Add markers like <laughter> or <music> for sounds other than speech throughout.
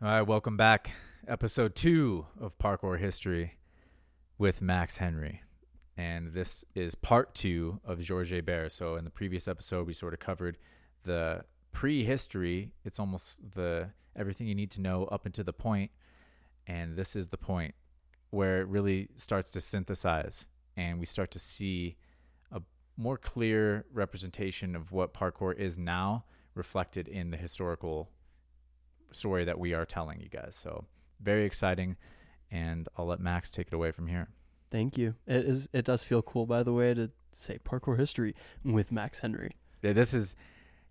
All right, welcome back. Episode two of Parkour History with Max Henry. And this is part two of Georges Hébert. So, in the previous episode, we sort of covered the prehistory. It's almost the everything you need to know up until the point. And this is the point where it really starts to synthesize and we start to see a more clear representation of what parkour is now reflected in the historical story that we are telling you guys. So very exciting, and I'll let Max take it away from here. Thank you. It is. It does feel cool, by the way, to say parkour history with Max Henry. Yeah, this is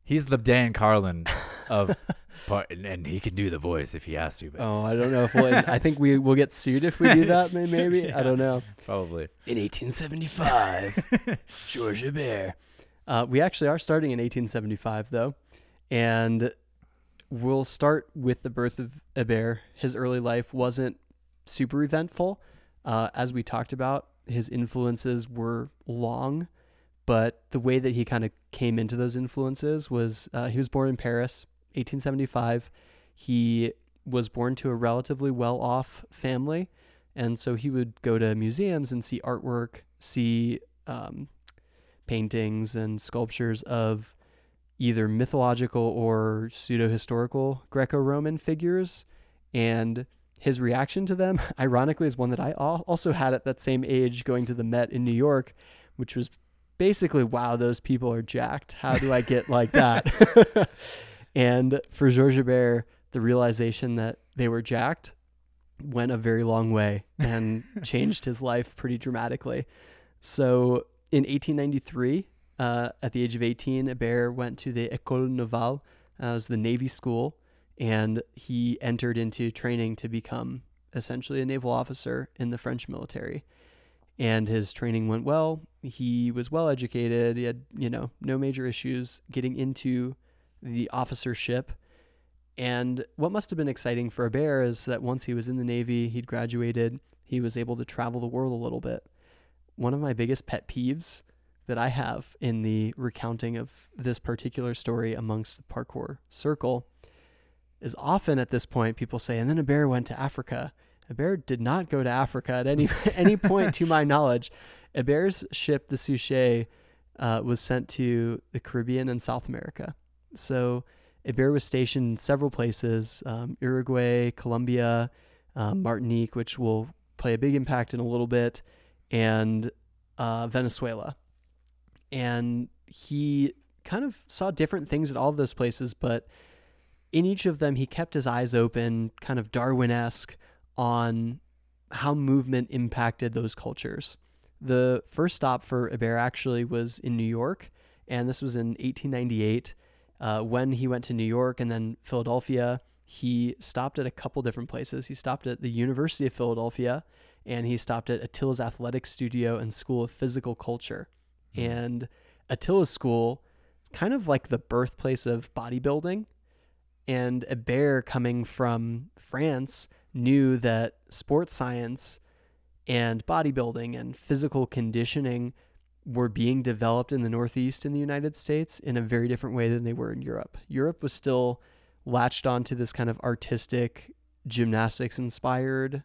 he's the Dan Carlin of, <laughs> part, and he can do the voice if he has to. But Oh, I don't know if we'll. I think we will get sued if we do <laughs> that. Maybe Yeah. I don't know. probably. In 1875, Georges Hébert. Uh, we actually are starting in 1875, though, and we'll start with the birth of Hébert. His early life wasn't super eventful. Uh, as we talked about, his influences were long, but the way that he kind of came into those influences was uh, he was born in Paris, 1875. He was born to a relatively well off family. And so he would go to museums and see artwork, see um, paintings and sculptures of either mythological or pseudo historical Greco Roman figures. And his reaction to them, <laughs> ironically, is one that I also had at that same age going to the Met in New York, which was basically, wow, those people are jacked. How do I get like that? <laughs> and for Georges Hébert, the realization that they were jacked went a very long way and <laughs> changed his life pretty dramatically. So in 1893, uh, at the age of 18, Hébert went to the École Navale, uh, the Navy school, and he entered into training to become essentially a naval officer in the French military. And his training went well. He was well educated. He had, you know, no major issues getting into the officership. And what must have been exciting for Hébert is that once he was in the Navy, he'd graduated, he was able to travel the world a little bit. One of my biggest pet peeves that I have in the recounting of this particular story amongst the parkour circle is often at this point people say, and then Hébert went to Africa. Hébert did not go to Africa at any <laughs> any point to my knowledge. Hébert's ship, the Suchet, uh, was sent to the Caribbean and South America. So Hébert was stationed in several places um, Uruguay, Colombia, um, Martinique, which will play a big impact in a little bit, and uh, Venezuela. And he kind of saw different things at all of those places, but in each of them, he kept his eyes open, kind of Darwin esque, on how movement impacted those cultures. The first stop for Hébert actually was in New York, and this was in 1898. Uh, when he went to New York and then Philadelphia, he stopped at a couple different places. He stopped at the University of Philadelphia, and he stopped at Attila's Athletic Studio and School of Physical Culture. And Attila's school is kind of like the birthplace of bodybuilding. And Hébert, coming from France, knew that sports science and bodybuilding and physical conditioning were being developed in the Northeast in the United States in a very different way than they were in Europe. Europe was still latched onto this kind of artistic, gymnastics inspired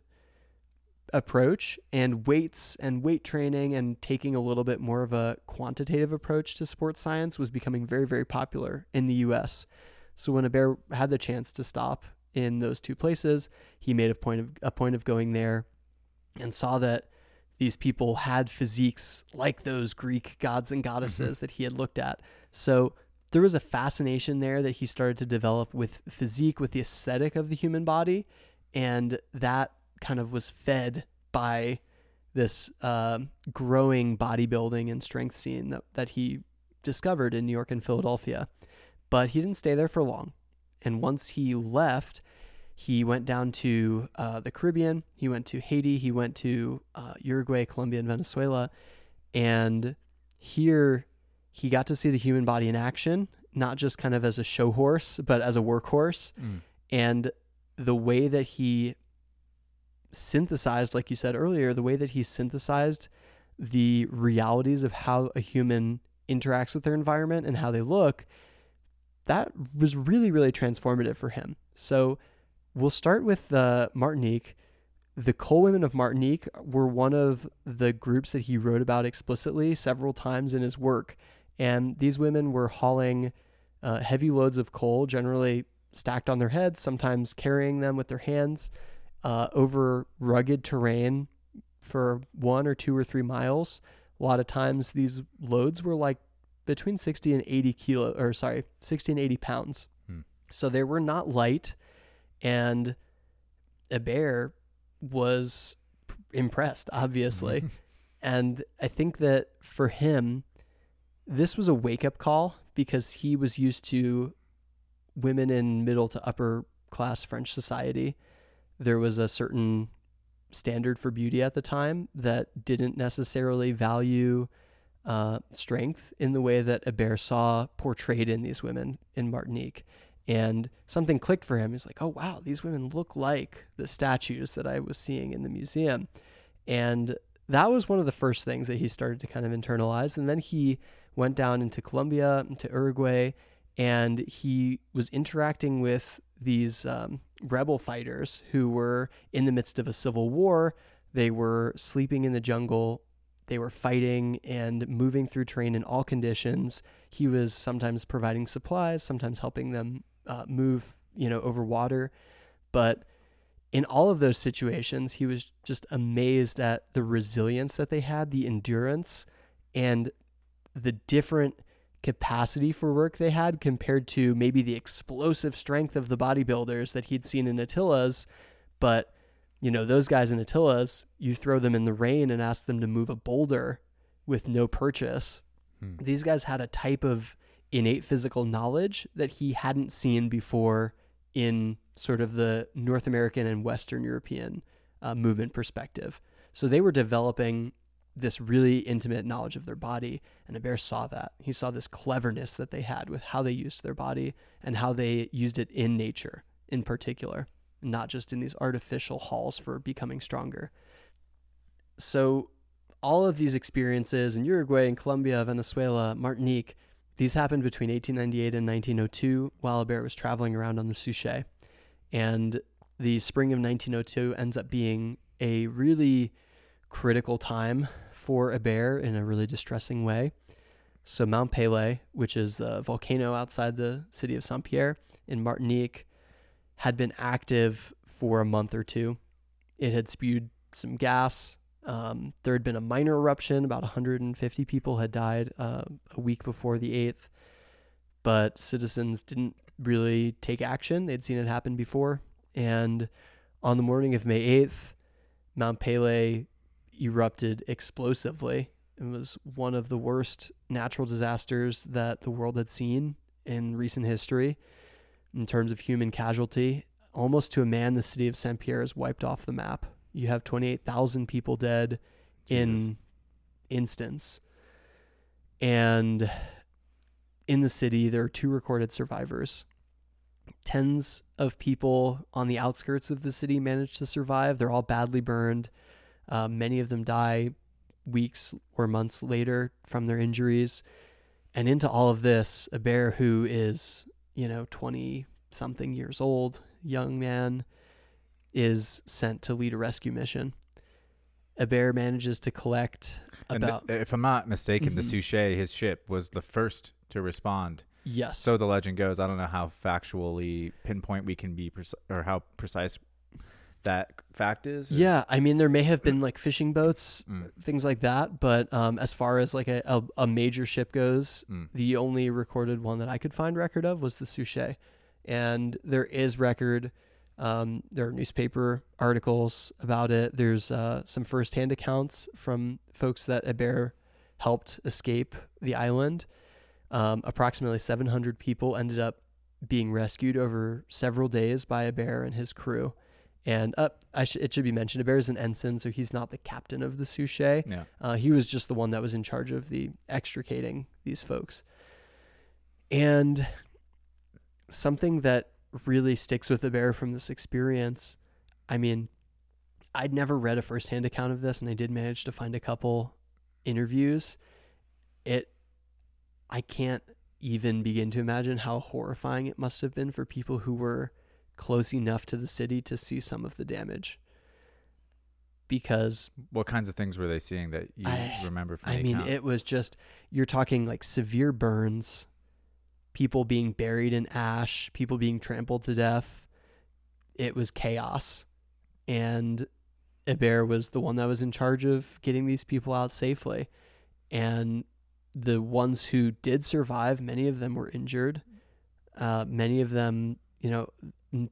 approach, and weights and weight training and taking a little bit more of a quantitative approach to sports science was becoming very, very popular in the US. So when Hébert had the chance to stop in those two places, he made a point of a point of going there and saw that these people had physiques like those Greek gods and mm-hmm. goddesses that he had looked at. So there was a fascination there that he started to develop with physique, with the aesthetic of the human body, and that kind of was fed by this uh, growing bodybuilding and strength scene that, that he discovered in New York and Philadelphia. But he didn't stay there for long. And once he left, he went down to uh, the Caribbean. He went to Haiti. He went to uh, Uruguay, Colombia, and Venezuela. And here he got to see the human body in action, not just kind of as a show horse, but as a workhorse. Mm. And the way that he synthesized, like you said earlier, the way that he synthesized the realities of how a human interacts with their environment and how they look, that was really, really transformative for him. So we'll start with uh, Martinique. The coal women of Martinique were one of the groups that he wrote about explicitly several times in his work. And these women were hauling uh, heavy loads of coal, generally stacked on their heads, sometimes carrying them with their hands uh, over rugged terrain for one or two or three miles. A lot of times these loads were like between 60 and 80 kilo or sorry 60 and 80 pounds Hmm. so they were not light and Hébert was impressed obviously <laughs> and i think that for him this was a wake-up call because he was used to women in middle to upper class french society there was a certain standard for beauty at the time that didn't necessarily value uh, strength in the way that Hebert saw portrayed in these women in Martinique. And something clicked for him. He's like, oh, wow, these women look like the statues that I was seeing in the museum. And that was one of the first things that he started to kind of internalize. And then he went down into Colombia, into Uruguay, and he was interacting with these um, rebel fighters who were in the midst of a civil war. They were sleeping in the jungle. They were fighting and moving through terrain in all conditions. He was sometimes providing supplies, sometimes helping them uh, move, you know, over water. But in all of those situations, he was just amazed at the resilience that they had, the endurance, and the different capacity for work they had compared to maybe the explosive strength of the bodybuilders that he'd seen in Attila's. But, you know, those guys in Attila's, you throw them in the rain and ask them to move a boulder with no purchase. Hmm. These guys had a type of innate physical knowledge that he hadn't seen before in sort of the North American and Western European uh, movement perspective. So they were developing this really intimate knowledge of their body, and Hebert saw that. He saw this cleverness that they had with how they used their body and how they used it in nature, in particular, not just in these artificial halls for becoming stronger. So, all of these experiences in Uruguay and Colombia, Venezuela, Martinique, these happened between 1898 and 1902 while Hebert was traveling around on the Suchet. And the spring of 1902 ends up being a really critical time for Hébert in a really distressing way. So Mount Pelée, which is a volcano outside the city of Saint Pierre in Martinique, had been active for a month or two. It had spewed some gas. Um, there had been a minor eruption. About 150 people had died uh, a week before the 8th, but citizens didn't really take action. They'd seen it happen before. And on the morning of May 8th, Mount Pelée erupted explosively. It was one of the worst natural disasters that the world had seen in recent history in terms of human casualty. Almost to a man, the city of Saint Pierre is wiped off the map. You have 28,000 people dead Jesus. in instance. And in the city, there are two recorded survivors. Tens of people on the outskirts of the city managed to survive. They're all badly burned. Uh, many of them die weeks or months later from their injuries. And into all of this, Hébert who is, you know, 20 something years old, young man, is sent to lead a rescue mission. Hébert manages to collect about, if I'm not mistaken, the Mhm. Suchet, his ship, was the first to respond. yes. So the legend goes. I don't know how factually pinpoint we can be, or how precise that fact is. Is- yeah, I mean, there may have been <clears throat> like fishing boats, Mm, things like that, but um, as far as like a, a, a major ship goes, mm. the only recorded one that I could find record of was the Suchet. And there is record, um, there are newspaper articles about it. There's uh, some firsthand accounts from folks that Hebert helped escape the island. Um, approximately 700 people ended up being rescued over several days by Hebert and his crew. And uh, I sh- it should be mentioned, Hebert is an ensign, so he's not the captain of the Suchet. Yeah. Uh, he was just the one that was in charge of the extricating these folks. And something that really sticks with the bear from this experience, I mean, I'd never read a firsthand account of this, and I did manage to find a couple interviews. It, I can't even begin to imagine how horrifying it must have been for people who were close enough to the city to see some of the damage. Because What kinds of things were they seeing that you I- remember from I the mean, account? it was just you're talking like severe burns, people being buried in ash, people being trampled to death. It was chaos. And Hebert was the one that was in charge of getting these people out safely. And the ones who did survive, many of them were injured. Uh, many of them, you know,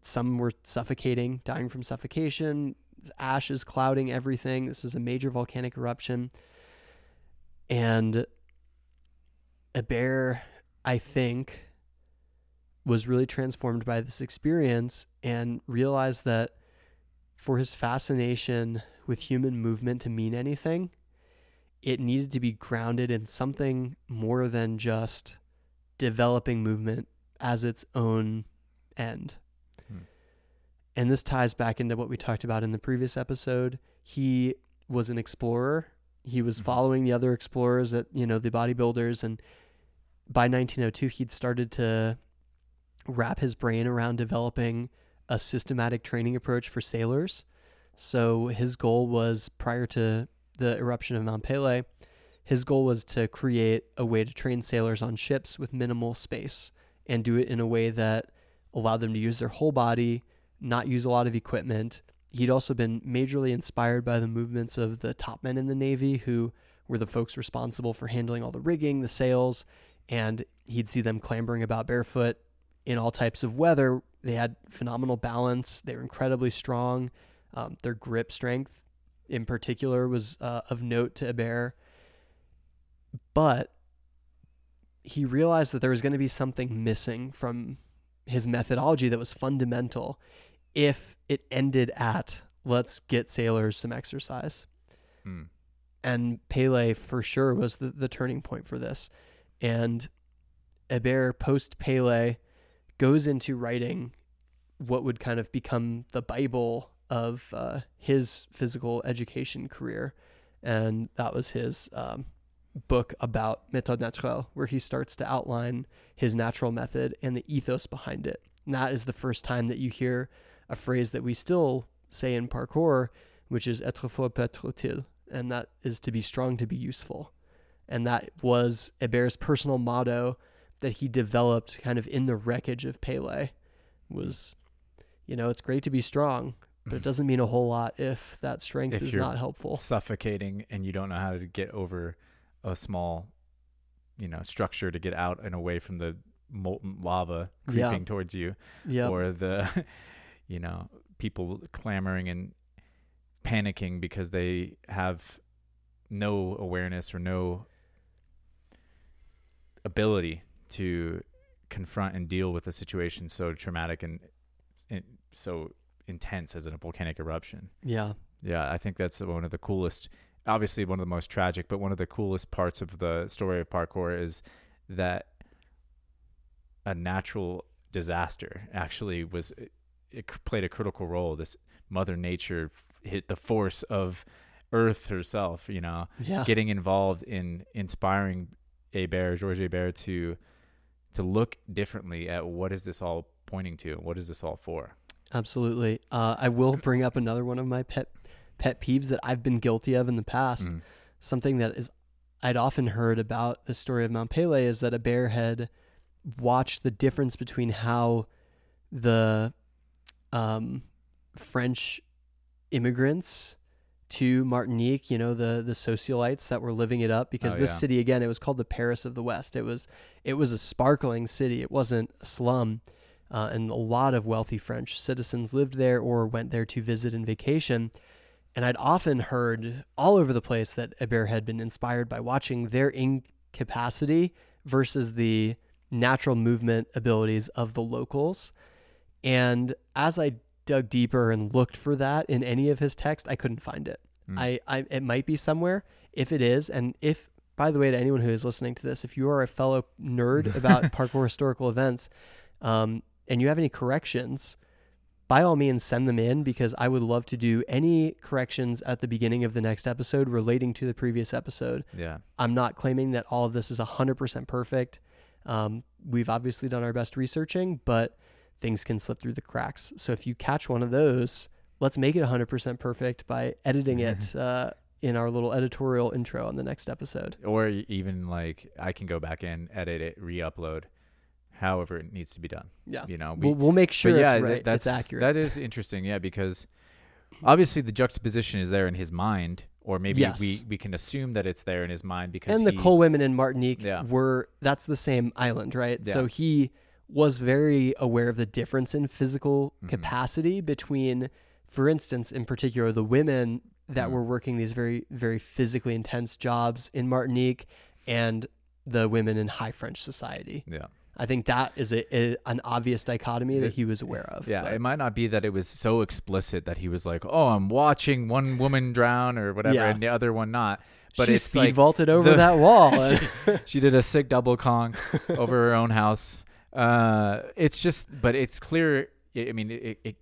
some were suffocating, dying from suffocation. ashes clouding everything. This is a major volcanic eruption. And Hébert, I think, was really transformed by this experience and realized that for his fascination with human movement to mean anything, it needed to be grounded in something more than just developing movement as its own end. Hmm. And this ties back into what we talked about in the previous episode. He was an explorer. He was Mhm. following the other explorers at, you know, the bodybuilders and by 1902 he'd started to wrap his brain around developing a systematic training approach for sailors. So his goal was prior to the eruption of Mount Pelée, his goal was to create a way to train sailors on ships with minimal space and do it in a way that allowed them to use their whole body, not use a lot of equipment. He'd also been majorly inspired by the movements of the top men in the Navy, who were the folks responsible for handling all the rigging, the sails, and he'd see them clambering about barefoot in all types of weather. They had phenomenal balance. They were incredibly strong. Um, their grip strength, in particular, was uh, of note to Hebert. But he realized that there was going to be something missing from his methodology that was fundamental if it ended at let's get sailors some exercise. Hmm. And Pelée for sure was the, the turning point for this. And Hebert post Pelée goes into writing what would kind of become the Bible of uh, his physical education career. And that was his um, book about méthode naturelle, where he starts to outline his natural method and the ethos behind it. And that is the first time that you hear a phrase that we still say in parkour, which is être fort pour être utile, and that is to be strong to be useful. And that was Hebert's personal motto that he developed kind of in the wreckage of Pelée was, you know, it's great to be strong, but it <laughs> doesn't mean a whole lot if that strength If is not helpful. suffocating and you don't know how to get over a small, you know, structure to get out and away from the molten lava Yeah. creeping towards you, Yeah. or the, <laughs> you know, people clamoring and panicking because they have no awareness or no ability to confront and deal with a situation so traumatic and, and so intense as a volcanic eruption. Yeah. Yeah, I think that's one of the coolest. Obviously, one of the most tragic, but one of the coolest parts of the story of parkour is that a natural disaster actually was it played a critical role. This Mother Nature hit the force of Earth herself. You know, Yeah. getting involved in inspiring Hebert, Georges Hebert, to to look differently at what is this all pointing to? What is this all for? Absolutely. Uh, I will bring up another one of my pet pet peeves that I've been guilty of in the past. Mm. Something that is I'd often heard about the story of Mount Pelée is that Hébert had watched the difference between how the um, French immigrants to Martinique, you know, the the socialites that were living it up because Oh, this yeah. city again, it was called the Paris of the West. It was it was a sparkling city. It wasn't a slum. Uh, and a lot of wealthy French citizens lived there or went there to visit and vacation. And I'd often heard all over the place that Hebert had been inspired by watching their incapacity versus the natural movement abilities of the locals. And as I dug deeper and looked for that in any of his text, I couldn't find it. Mm. I, I it might be somewhere. If it is, and if by the way, to anyone who is listening to this, if you are a fellow nerd about <laughs> parkour historical events, um, and you have any corrections, by all means send them in because I would love to do any corrections at the beginning of the next episode relating to the previous episode. Yeah. I'm not claiming that all of this is 100% perfect. Um, we've obviously done our best researching, but things can slip through the cracks. So if you catch one of those, let's make it 100% perfect by editing <laughs> it uh, in our little editorial intro on the next episode. Or even like I can go back in, edit it, re-upload, however it needs to be done. Yeah. You know, we, We'll, we'll make sure yeah, it's right. that's accurate. that is interesting. Yeah, because obviously the juxtaposition is there in his mind, or maybe Yes. we we can assume that it's there in his mind because and the he, coal women in Martinique Yeah. were that's the same island, right? So he was very aware of the difference in physical Mhm. capacity between, for instance, in particular, the women that Mhm. were working these very, very physically intense jobs in Martinique and the women in high French society. Yeah. I think that is a, a an obvious dichotomy that he was aware of. Yeah, but- it might not be that it was so explicit that he was like, "Oh, I'm watching one woman drown" or whatever, Yeah. and the other one not. But she it's speed like vaulted over the- that wall. <laughs> and- she did a sick double kong <laughs> over her own house. Uh, it's just, but it's clear. I I mean, it, it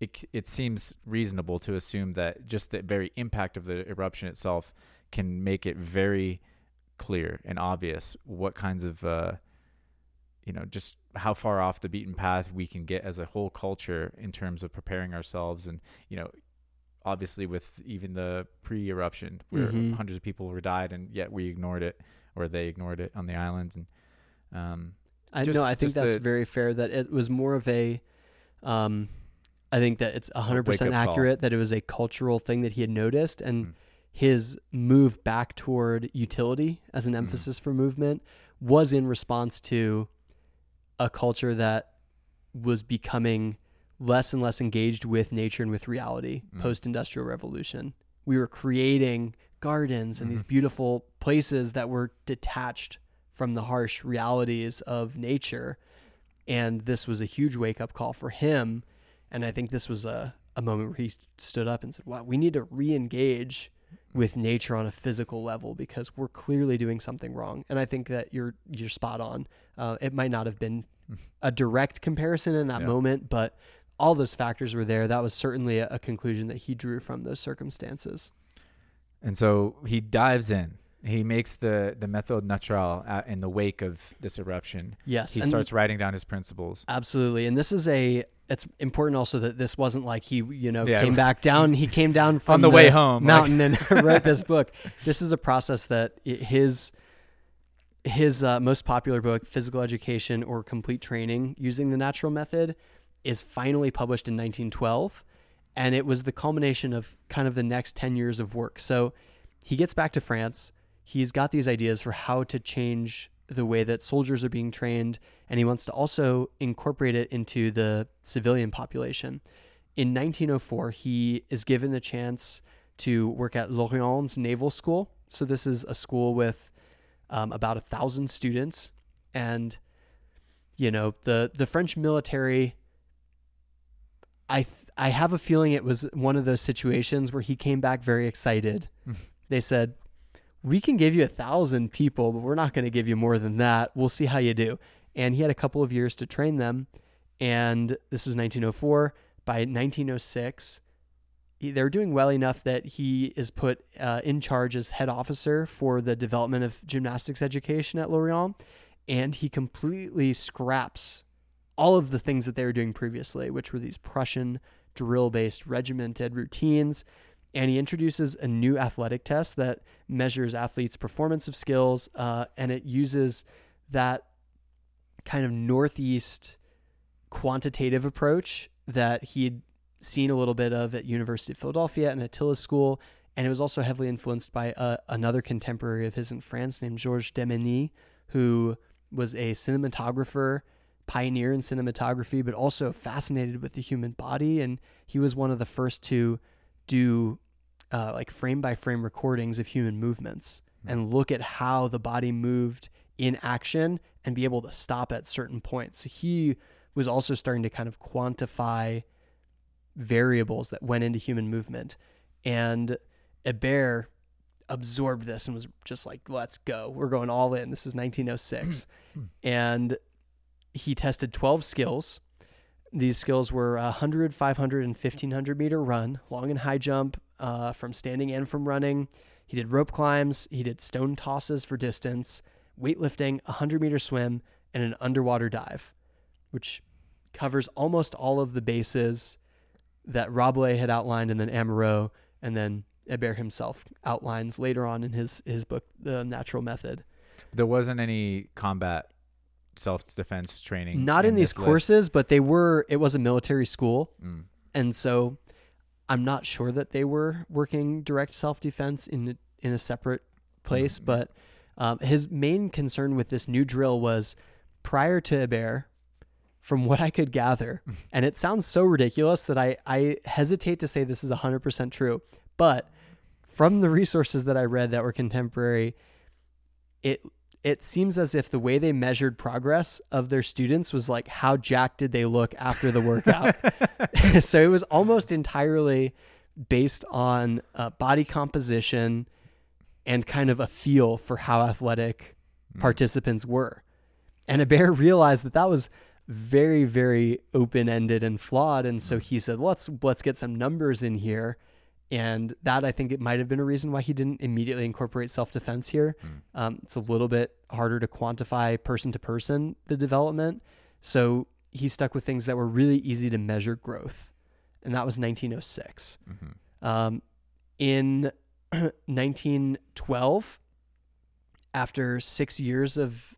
it it seems reasonable to assume that just the very impact of the eruption itself can make it very clear and obvious what kinds of uh, you know, just how far off the beaten path we can get as a whole culture in terms of preparing ourselves and you know obviously with even the pre-eruption where Mhm. hundreds of people were died and yet we ignored it or they ignored it on the islands and um I know I think that's the- very fair. That it was more of a, um, I think that it's hundred percent wake-up call. accurate that it was a cultural thing that he had noticed, and Mm. his move back toward utility as an Mhm. emphasis for movement was in response to a culture that was becoming less and less engaged with nature and with reality Mm. post-industrial revolution. We were creating gardens and these Mhm. beautiful places that were detached from the harsh realities of nature. And this was a huge wake up call for him. And I think this was a, a moment where he stood up and said, Wow, we need to re engage with nature on a physical level because we're clearly doing something wrong. And I think that you're you're spot on. Uh, it might not have been a direct comparison in that Yeah. moment, but all those factors were there. That was certainly a, a conclusion that he drew from those circumstances. and so he dives in he makes the the method natural uh, in the wake of this eruption Yes, he starts writing down his principles Absolutely. And this is a it's important also that this wasn't like he, you know, Yeah. came back down, he came down <laughs> from on the, way home like- mountain and <laughs> wrote this book. This is a process that his his uh, most popular book, Physical Education or Complete Training Using the Natural Method, is finally published in 1912, and it was the culmination of kind of the next 10 years of work. So he gets back to France. He's got these ideas for how to change the way that soldiers are being trained, and he wants to also incorporate it into the civilian population. In 1904, he is given the chance to work at Lorient's Naval School. So this is a school with um, about a thousand students, and you know the the French military. I th- I have a feeling it was one of those situations where he came back very excited. <laughs> they said, "We can give you a thousand people, but we're not going to give you more than that. We'll see how you do." And he had a couple of years to train them, and this was 1904. By 1906, he- they're doing well enough that he is put uh, in charge as head officer for the development of gymnastics education at Lorient, and he completely scraps all of the things that they were doing previously, which were these Prussian drill-based regimented routines. And he introduces a new athletic test that measures athletes' performance of skills, uh, and it uses that kind of northeast quantitative approach that he'd seen a little bit of at University of Philadelphia and Attila School, and it was also heavily influenced by uh, another contemporary of his in France named Georges Demeny, who was a cinematographer, pioneer in cinematography, but also fascinated with the human body, and he was one of the first to do uh, like frame by frame recordings of human movements and look at how the body moved in action and be able to stop at certain points. He was also starting to kind of quantify variables that went into human movement. And Hebert absorbed this and was just like, let's go. We're going all in. This is 1906. and he tested 12 skills. These skills were a 100, 500, and 1500 meter run, long and high jump uh, from standing and from running. He did rope climbs. He did stone tosses for distance, weightlifting, a 100 meter swim, and an underwater dive, which covers almost all of the bases that Rabelais had outlined, and then Amorós, and then Hébert himself outlines later on in his his book, The Natural Method. There wasn't any combat self defense training. Not in, these this list? courses, but they were. It was a military school, Mm. and so I'm not sure that they were working direct self defense in a, in a separate place. Mhm. But um, his main concern with this new drill was prior to Hébert, from what I could gather, <laughs> and it sounds so ridiculous that I, I hesitate to say this is 100% true, but from the resources that I read that were contemporary, it it seems as if the way they measured progress of their students was like how jacked did they look after the workout. <laughs> <laughs> so it was almost entirely based on uh, body composition and kind of a feel for how athletic Mm. participants were. And Bear realized that that was very, very open ended and flawed. And so he said, let's let's get some numbers in here. And that I think it might have been a reason why he didn't immediately incorporate self defense here. Mm. Um, it's a little bit harder to quantify person to person the development. So he stuck with things that were really easy to measure growth. And that was 1906. Mhm. Um, in <clears throat> 1912, after six years of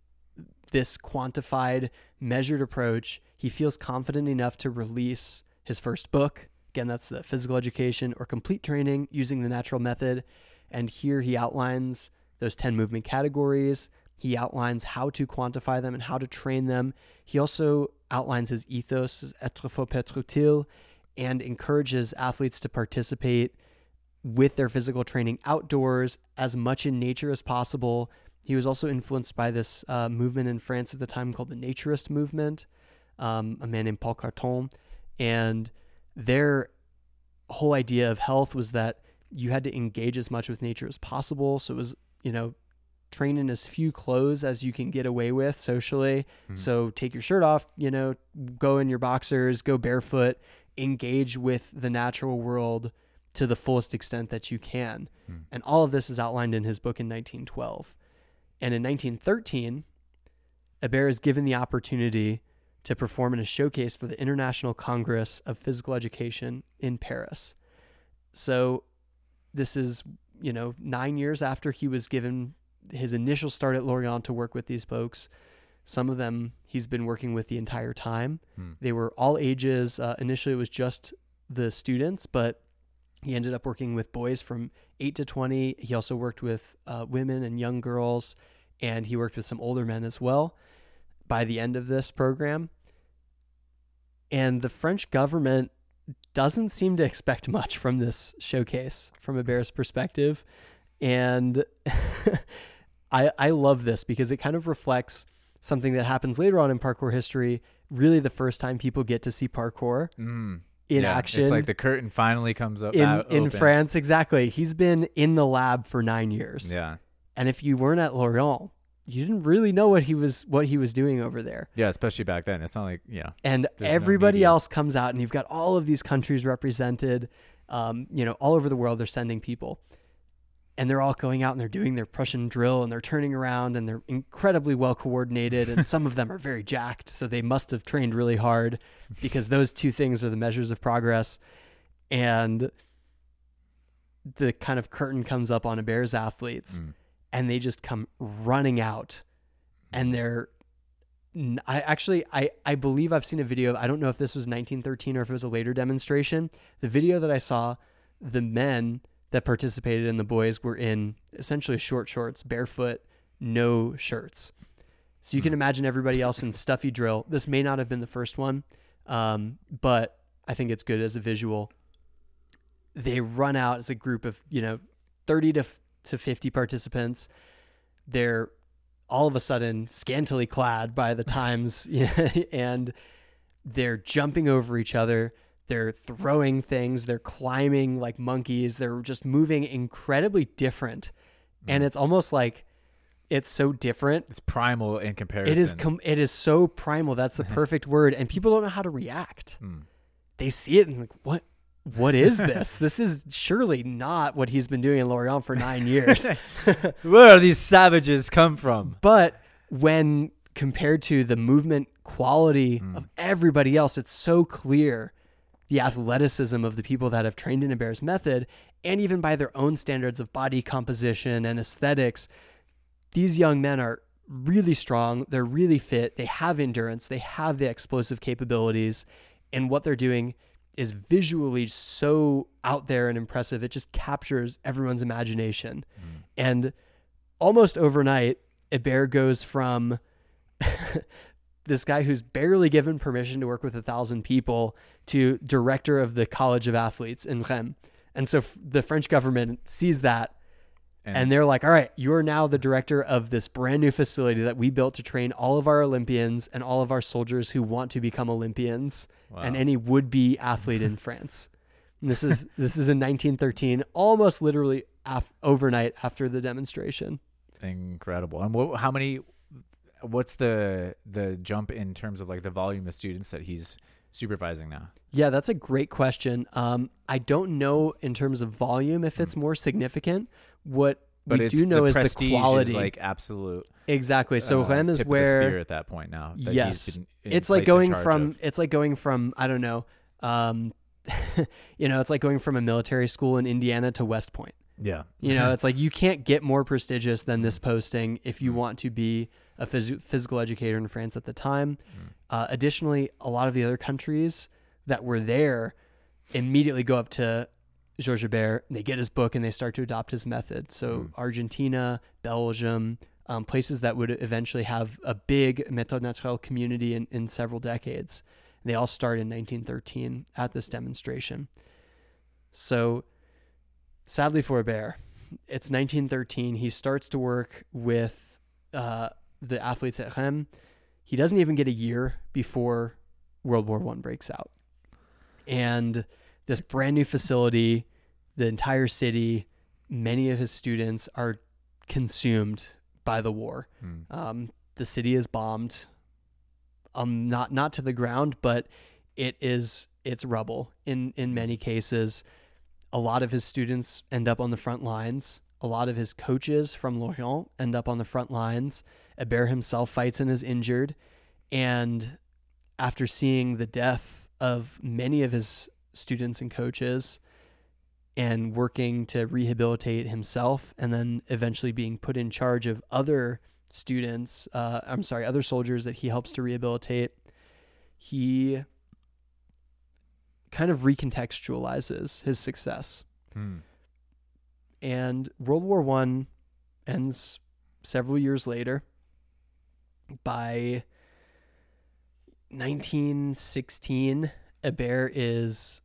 this quantified, measured approach, he feels confident enough to release his first book. Again, that's the physical education or complete training using the natural method. And here he outlines those 10 movement categories. He outlines how to quantify them and how to train them. He also outlines his ethos, his être faut être utile, and encourages athletes to participate with their physical training outdoors as much in nature as possible. He was also influenced by this uh, movement in France at the time called the Naturist movement, um, a man named Paul Carton. And their whole idea of health was that you had to engage as much with nature as possible. So it was, you know, train in as few clothes as you can get away with socially. Mhm. So take your shirt off, you know, go in your boxers, go barefoot, engage with the natural world to the fullest extent that you can. Hmm. And all of this is outlined in his book in 1912. And in 1913, Hébert is given the opportunity to perform in a showcase for the International Congress of Physical Education in Paris. So this is, you know, nine years after he was given his initial start at Lorient to work with these folks. Some of them he's been working with the entire time. Hmm. They were all ages. Uh, initially, it was just the students, but he ended up working with boys from 8 to 20. He also worked with uh, women and young girls, and he worked with some older men as well by the end of this program. And the French government doesn't seem to expect much from this showcase from Hébert's perspective. And <laughs> I, I love this because it kind of reflects something that happens later on in parkour history. Really, the first time people get to see parkour Mm. In Yeah, action It's like the curtain finally comes up in out in. France. Exactly. He's been in the lab for nine years, Yeah, and if you weren't at Lorient, you didn't really know what he was what he was doing over there. yeah. Especially back then, it's not like yeah. And There's no everybody else comes out, and you've got all of these countries represented. Um, you know, all over the world, they're sending people, and they're all going out and they're doing their Prussian drill, and they're turning around, and they're incredibly well coordinated, and some of them are very jacked, so they must have trained really hard, because those two things are the measures of progress, and the kind of curtain comes up on Hébert's athletes, Mm. and they just come running out and they're I actually I I believe I've seen a video. I don't know if this was 1913 or if it was a later demonstration. The video that I saw, the men that participated in the boys were in essentially short shorts, barefoot, no shirts. So you can Hmm. imagine everybody else in stuffy drill. This may not have been the first one, um, but I think it's good as a visual. They run out as a group of you know 30 to to 50 participants. They're all of a sudden scantily clad by the times <laughs> and they're jumping over each other they're throwing things they're climbing like monkeys they're just moving incredibly different and Mm. it's almost like it's so different It's primal in comparison. it is com- it is so primal that's the <laughs> perfect word and people don't know how to react Mm. they see it and like what what is this this is surely not what he's been doing in Lorient for 9 years <laughs> Where are these savages come from? But when compared to the movement quality of everybody else. It's so clear the athleticism of the people that have trained in Hebert's method, and even by their own standards of body composition and aesthetics, these young men are really strong. They're really fit. They have endurance. They have the explosive capabilities. And what they're doing is visually so out there and impressive. It just captures everyone's imagination. Mm. And almost overnight, Hebert goes from <laughs> this guy who's barely given permission to work with a thousand people to director of the College of Athletes in Rennes. And so f- the French government sees that and, they're like, all right, you're now the director of this brand new facility that we built to train all of our Olympians and all of our soldiers who want to become Olympians and any would be athlete in <laughs> France. And this is this is in 1913, almost literally af- overnight after the demonstration. incredible. And what, how many? What's the the jump in terms of like the volume of students that he's supervising now? Yeah, that's a great question. Um, I don't know in terms of volume if it's more significant. What. But we do know the is the quality. is like absolute. exactly. So uh, is tip of the where spear at that point now. that he's yes been in- it's like going from of. it's like going from i don't know um <laughs> you know it's like going from a military school in indiana to west point yeah. you know <laughs> it's like you can't get more prestigious than this posting if you want to be a phys- physical educator in france at the time uh, additionally a lot of the other countries that were there immediately go up to Georges Hebert, they get his book and they start to adopt his method. So Argentina, Belgium, um, places that would eventually have a big méthode naturelle community in, in several decades. They all start in 1913 at this demonstration. So sadly for Hebert, it's 1913. He starts to work with uh, the athletes at Rennes. He doesn't even get a year before World War One breaks out, and this brand new facility, the entire city, many of his students are consumed by the war. Hmm. Um, the city is bombed, um, not not to the ground, but it is it's rubble in in many cases. A lot of his students end up on the front lines. A lot of his coaches from Lorient end up on the front lines. Hebert himself fights and is injured. And after seeing the death of many of his students and coaches and working to rehabilitate himself and then eventually being put in charge of other students, uh, I'm sorry, other soldiers that he helps to rehabilitate, he kind of recontextualizes his success. Hmm. And World War One ends several years later. By 1916, Hebert is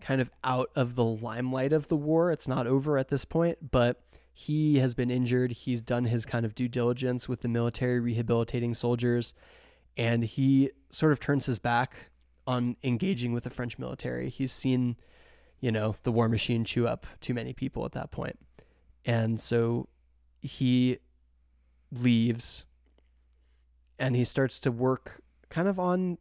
kind of out of the limelight of the war. It's not over at this point, but he has been injured. He's done his kind of due diligence with the military rehabilitating soldiers, and he sort of turns his back on engaging with the French military. He's seen, you know, the war machine chew up too many people at that point. And so he leaves and he starts to work kind of on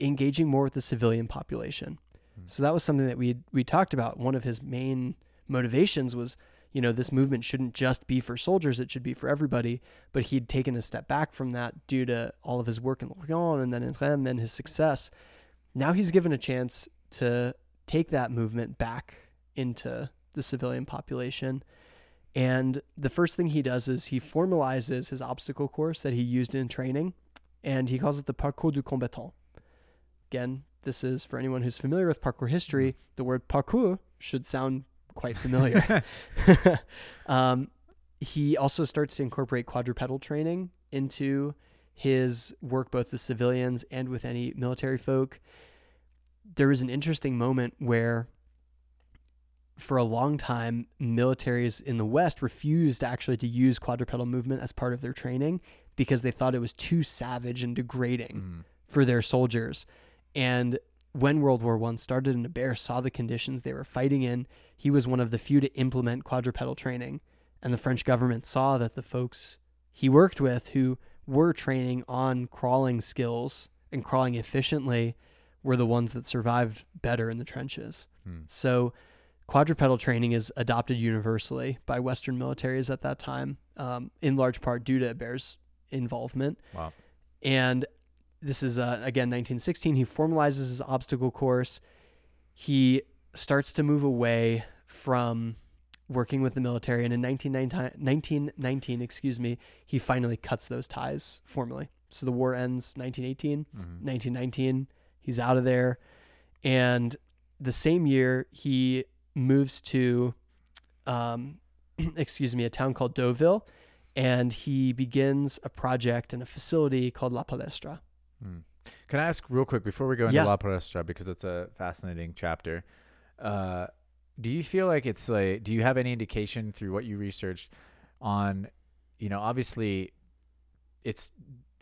engaging more with the civilian population. Hmm. So that was something that we we talked about. One of his main motivations was, you know, this movement shouldn't just be for soldiers; it should be for everybody. But he'd taken a step back from that due to all of his work in Lorient and then in Rennes and his success. Now he's given a chance to take that movement back into the civilian population. And the first thing he does is he formalizes his obstacle course that he used in training, and he calls it the Parcours du Combattant. Again, this is for anyone who's familiar with parkour history, the word parkour should sound quite familiar. <laughs> <laughs> um, he also starts to incorporate quadrupedal training into his work, both with civilians and with any military folk. There was an interesting moment where, for a long time, militaries in the West refused actually to use quadrupedal movement as part of their training because they thought it was too savage and degrading Hmm. for their soldiers. And when World War One started and Hebert saw the conditions they were fighting in, he was one of the few to implement quadrupedal training. And the French government saw that the folks he worked with who were training on crawling skills and crawling efficiently were the ones that survived better in the trenches. Hmm. So quadrupedal training is adopted universally by Western militaries at that time, um, in large part due to Bear's involvement. Wow. And this is uh, again 1916. He formalizes his obstacle course. He starts to move away from working with the military, and in 1919, 1919 excuse me, he finally cuts those ties formally. So the war ends 1918. Mhm. 1919. He's out of there. And the same year, he moves to, um, <clears throat> excuse me, a town called Deauville. And he begins a project and a facility called La Palestra. Mm. Can I ask real quick before we go into Yeah. La Palestra because it's a fascinating chapter? Uh, do you feel like it's like? Do you have any indication through what you researched on? You know, obviously, it's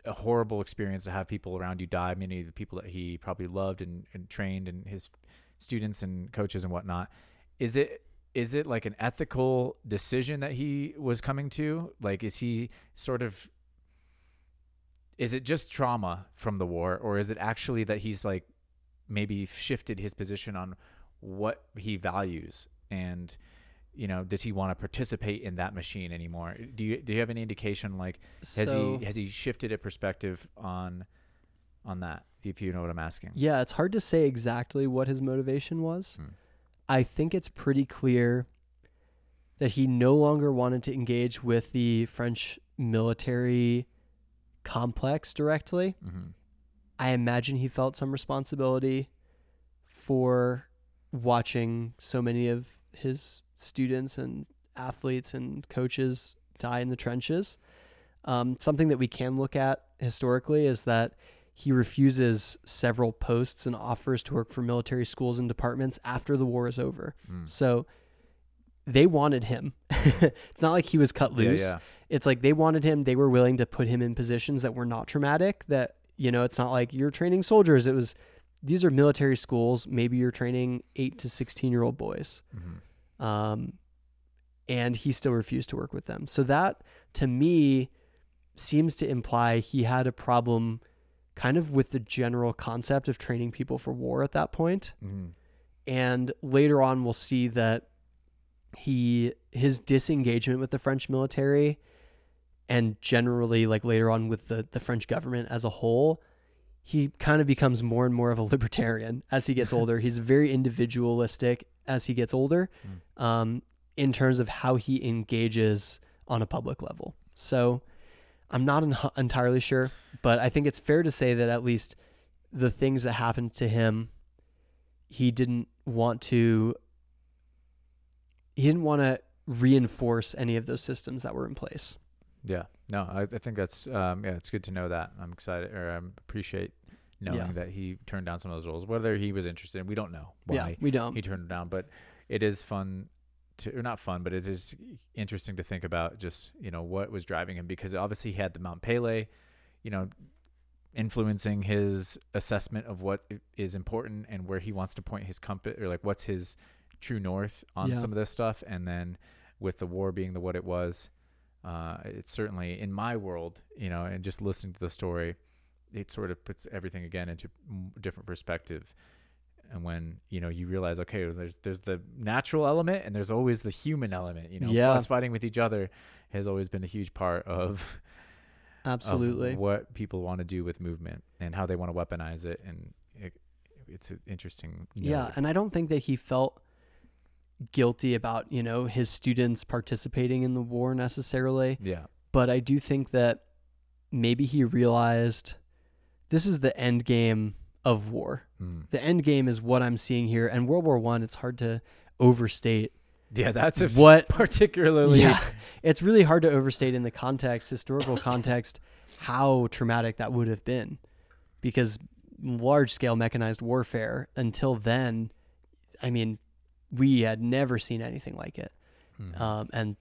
a horrible experience to have people around you die. Many of the people that he probably loved and, and trained, and his students and coaches and whatnot. Is it is it like an ethical decision that he was coming to? Like, is he sort of is it just trauma from the war or is it actually that he's like maybe shifted his position on what he values and you know does he want to participate in that machine anymore do you do you have any indication like has so, he has he shifted a perspective on on that if you know what i'm asking yeah, it's hard to say exactly what his motivation was. Hmm. I think it's pretty clear that he no longer wanted to engage with the French military complex directly. mm-hmm. I imagine he felt some responsibility for watching so many of his students and athletes and coaches die in the trenches. Um, something that we can look at historically is that he refuses several posts and offers to work for military schools and departments after the war is over. mm. So they wanted him. <laughs> it's not like he was cut yeah loose yeah it's like they wanted him they were willing to put him in positions that were not traumatic that you know it's not like you're training soldiers it was these are military schools maybe you're training 8 to 16 year old boys mm-hmm. Um, and he still refused to work with them. So that to me seems to imply he had a problem kind of with the general concept of training people for war at that point. Mm-hmm. and later on we'll see that he his disengagement with the French military and generally like later on with the the French government as a whole he kind of becomes more and more of a <laughs> libertarian as he gets <laughs> older. He's very individualistic as he gets older um, in terms of how he engages on a public level so I'm not en- entirely sure but I think it's fair to say that at least the things that happened to him he didn't want to he didn't want to reinforce any of those systems that were in place. Yeah, no, I, I think that's um, yeah, it's good to know that. I'm excited or I appreciate knowing Yeah. that he turned down some of those roles. Whether he was interested, we don't know why yeah, we don't. he turned them down, but it is fun to or not fun, but it is interesting to think about just you know what was driving him because obviously he had the Mount Pelée, you know, influencing his assessment of what is important and where he wants to point his compass or like what's his true north on Yeah. some of this stuff, and then with the war being the what it was, uh, it's certainly in my world, you know, and just listening to the story, it sort of puts everything again into different perspective. And when you know you realize, okay, there's there's the natural element and there's always the human element. You know, Yeah. us fighting with each other has always been a huge part of <laughs> of Absolutely. what people want to do with movement and how they want to weaponize it. And it, it's an interesting. Yeah, and I don't think that he felt guilty about, you know, his students participating in the war necessarily, yeah, but I do think that maybe he realized this is the end game of war. Mm. The end game is what I'm seeing here and World War 1 it's hard to overstate yeah. That's what <laughs> particularly. Yeah, it's really hard to overstate in the context, historical <laughs> context, how traumatic that would have been, because large scale mechanized warfare until then, I mean, we had never seen anything like it, Mhm. um, and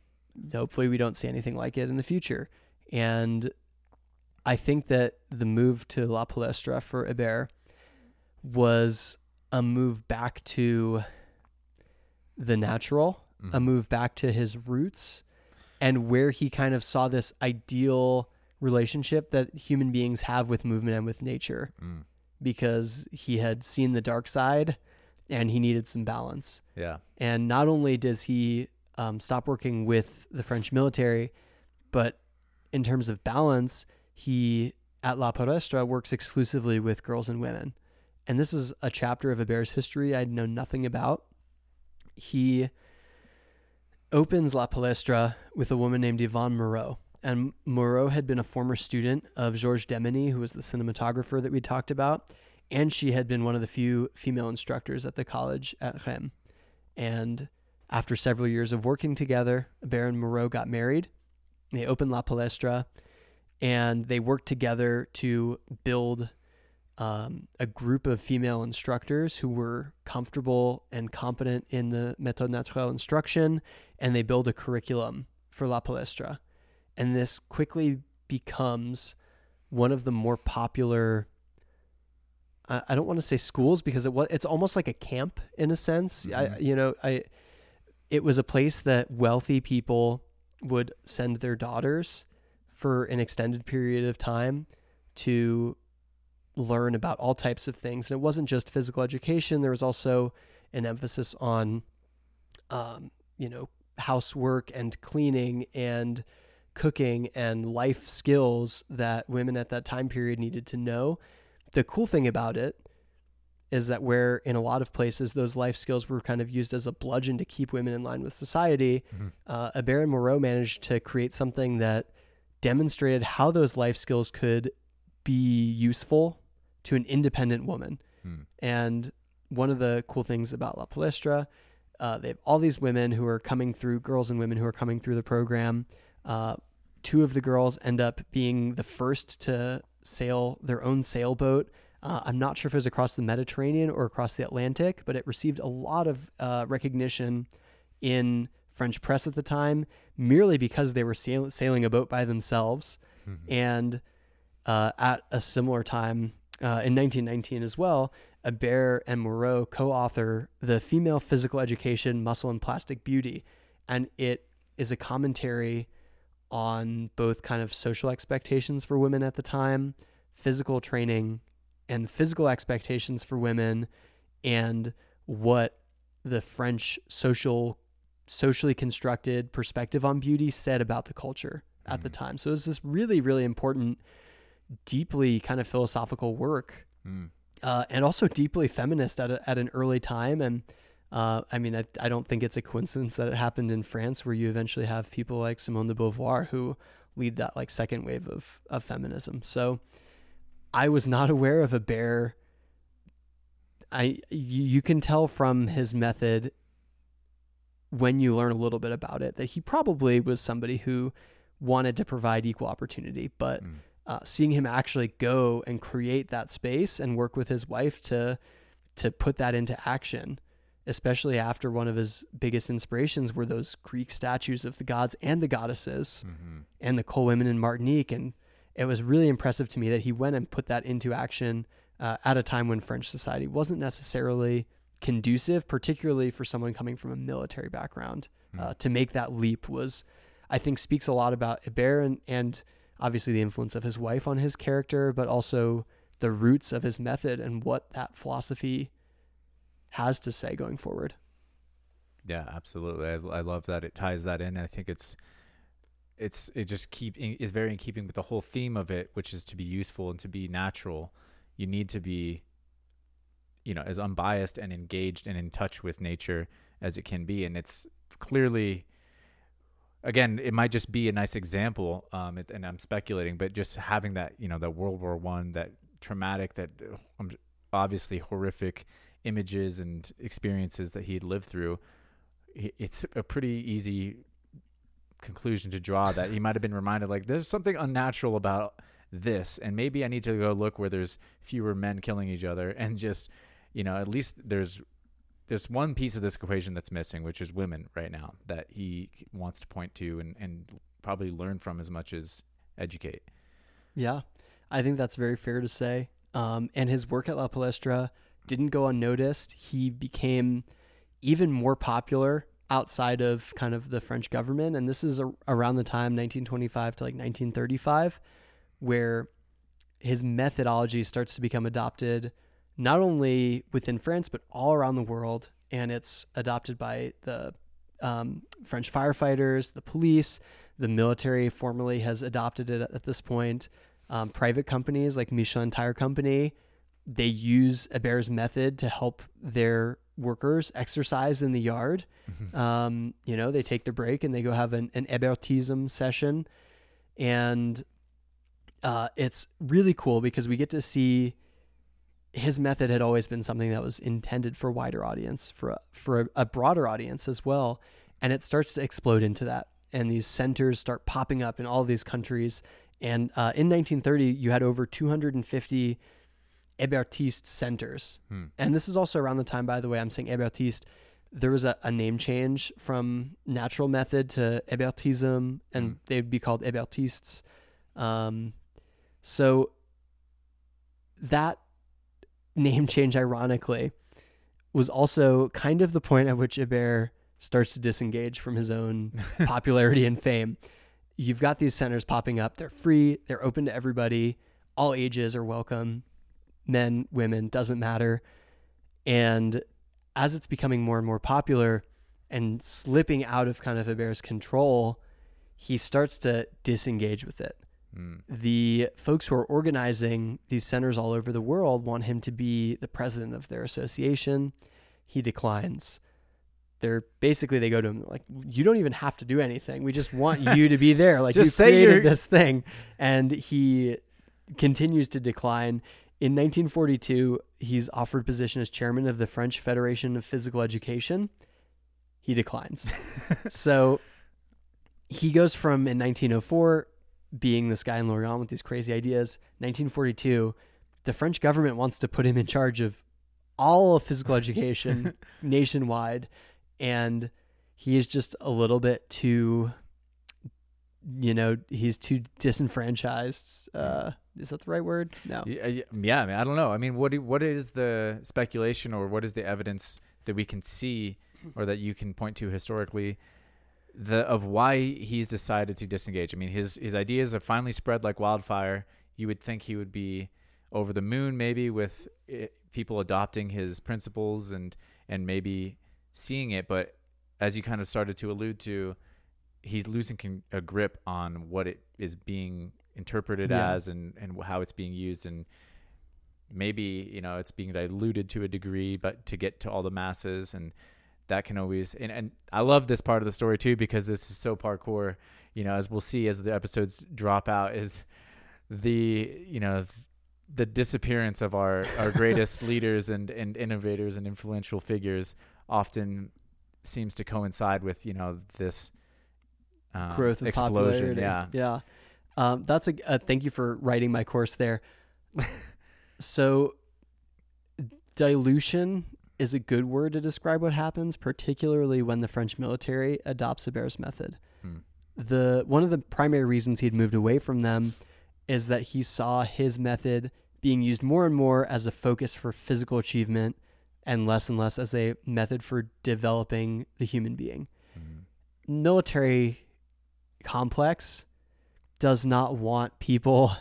hopefully we don't see anything like it in the future. And I think that the move to La Palestra for Hébert was a move back to the natural a Mhm. move back to his roots and where he kind of saw this ideal relationship that human beings have with movement and with nature Mm. because he had seen the dark side and he needed some balance. Yeah. And not only does he um, stop working with the French military, but in terms of balance, he at La Palestra works exclusively with girls and women. And this is a chapter of Hébert's history I know nothing about. He opens La Palestra with a woman named Yvonne Moreau. And Moreau had been a former student of Georges Demeny, who was the cinematographer that we talked about. And she had been one of the few female instructors at the college at Rennes. And after several years of working together, Baron Moreau got married. They opened La Palestra and they worked together to build um, a group of female instructors who were comfortable and competent in the méthode naturelle instruction, and they build a curriculum for La Palestra. And this quickly becomes one of the more popular. I, don't want to say schools because it was it's almost like a camp in a sense. Mm-hmm. I you know I it was a place that wealthy people would send their daughters for an extended period of time to learn about all types of things. And it wasn't just physical education, there was also an emphasis on, um, you know, housework and cleaning and cooking and life skills that women at that time period needed to know. The cool thing about it is that where in a lot of places those life skills were kind of used as a bludgeon to keep women in line with society, mm-hmm. uh, Moreau managed to create something that demonstrated how those life skills could be useful to an independent woman. Hmm. And one of the cool things about La Palestra, uh, they have all these women who are coming through, girls and women who are coming through the program. Uh, two of the girls end up being the first to sail their own sailboat. Uh, I'm not sure if it was across the Mediterranean or across the Atlantic, but it received a lot of uh, recognition in French press at the time merely because they were sail- sailing a boat by themselves. Mm-hmm. And uh, at a similar time uh, in 1919 as well, Hébert and Moreau co author The Female Physical Education, Muscle and Plastic Beauty. And it is a commentary on both kind of social expectations for women at the time, physical training, and physical expectations for women, and what the French social socially constructed perspective on beauty said about the culture at mm. the time. So it was this really, really important, deeply kind of philosophical work, mm. uh, and also deeply feminist at, a, at an early time. And uh, I mean, I, I don't think it's a coincidence that it happened in France, where you eventually have people like Simone de Beauvoir who lead that like second wave of of feminism. So I was not <laughs> aware of Hébert. I you can tell from his method when you learn a little bit about it that he probably was somebody who wanted to provide equal opportunity, but mm. uh, seeing him actually go and create that space and work with his wife to to put that into action, especially after one of his biggest inspirations were those Greek statues of the gods and the goddesses mm-hmm. and the coal women in Martinique, and it was really impressive to me that he went and put that into action uh, at a time when French society wasn't necessarily conducive, particularly for someone coming from a military background. Mm. Uh, to make that leap was, I think, speaks a lot about Hébert and, and obviously the influence of his wife on his character, but also the roots of his method and what that philosophy has to say going forward. Yeah, absolutely. I, I love that it ties that in. I think it's it's it just keep is very in keeping with the whole theme of it, which is to be useful and to be natural. You need to be you know as unbiased and engaged and in touch with nature as it can be. And it's clearly again it might just be a nice example um, it, and i'm speculating but just having that you know that world war one that traumatic that um, obviously horrific images and experiences that he had lived through it's a pretty easy conclusion to draw that he might have been reminded like there's something unnatural about this and maybe i need to go look where there's fewer men killing each other and just you know, at least there's there's one piece of this equation that's missing, which is women right now that he wants to point to and, and probably learn from as much as educate. Yeah, I think that's very fair to say. Um, and his work at La Palestra didn't go unnoticed. He became even more popular outside of kind of the French government. And this is a, around the time, 1925 to like 1935, where his methodology starts to become adopted not only within France, but all around the world. And it's adopted by the um, French firefighters, the police, the military formally has adopted it at this point. Um, private companies like Michelin Tire Company, they use Hébert's method to help their workers exercise in the yard. Um, you know, they take their break and they go have an, an Hebertism session. And uh, it's really cool because we get to see his method had always been something that was intended for a wider audience, for a, for a, a broader audience as well. And it starts to explode into that. And these centers start popping up in all these countries. And uh, in 1930, you had over 250 Hebertiste centers. Hmm. And this is also around the time, by the way, I'm saying Hebertiste. There was a, a name change from natural method to Hebertism, and Hmm. they'd be called Hebertistes. Um, so that name change, ironically, was also kind of the point at which Hébert starts to disengage from his own <laughs> popularity and fame. You've got these centers popping up. They're free, they're open to everybody, all ages are welcome men, women, doesn't matter. And as it's becoming more and more popular and slipping out of kind of Hébert's control, he starts to disengage with it. Hmm. The folks who are organizing these centers all over the world want him to be the president of their association. He declines. They're basically they go to him like, "You don't even have to do anything. We just want you to be there. <laughs> Like you say created you're- this thing." And he continues to decline. In 1942, he's offered position as chairman of the French Federation of Physical Education. He declines. <laughs> so he goes from in 1904 being this guy in Lorient with these crazy ideas. 1942, the French government wants to put him in charge of all of physical <laughs> education <laughs> nationwide, and he is just a little bit too, you know, he's too disenfranchised. Uh, is that the right word? No. Yeah, I mean, I don't know. I mean, what do, what is the speculation or what is the evidence that we can see or that you can point to historically the of why he's decided to disengage? I mean, his his ideas have finally spread like wildfire. You would think he would be over the moon maybe with it, people adopting his principles and and maybe seeing it, but as you kind of started to allude to, he's losing con- a grip on what it is being interpreted Yeah. as and and how it's being used and maybe you know it's being diluted to a degree but to get to all the masses and that can always and, and i love this part of the story too because this is so parkour you know as we'll see as the episodes drop out is the you know the disappearance of our our greatest <laughs> leaders and and innovators and influential figures often seems to coincide with you know this um, growth of explosion popularity. yeah yeah. Um, that's a uh, thank you for writing my course there. <laughs> so, dilution is a good word to describe what happens, particularly when the French military adopts Hébert's method. Hmm. The one of the primary reasons he'd moved away from them is that he saw his method being used more and more as a focus for physical achievement and less and less as a method for developing the human being Mhm. military complex does not want people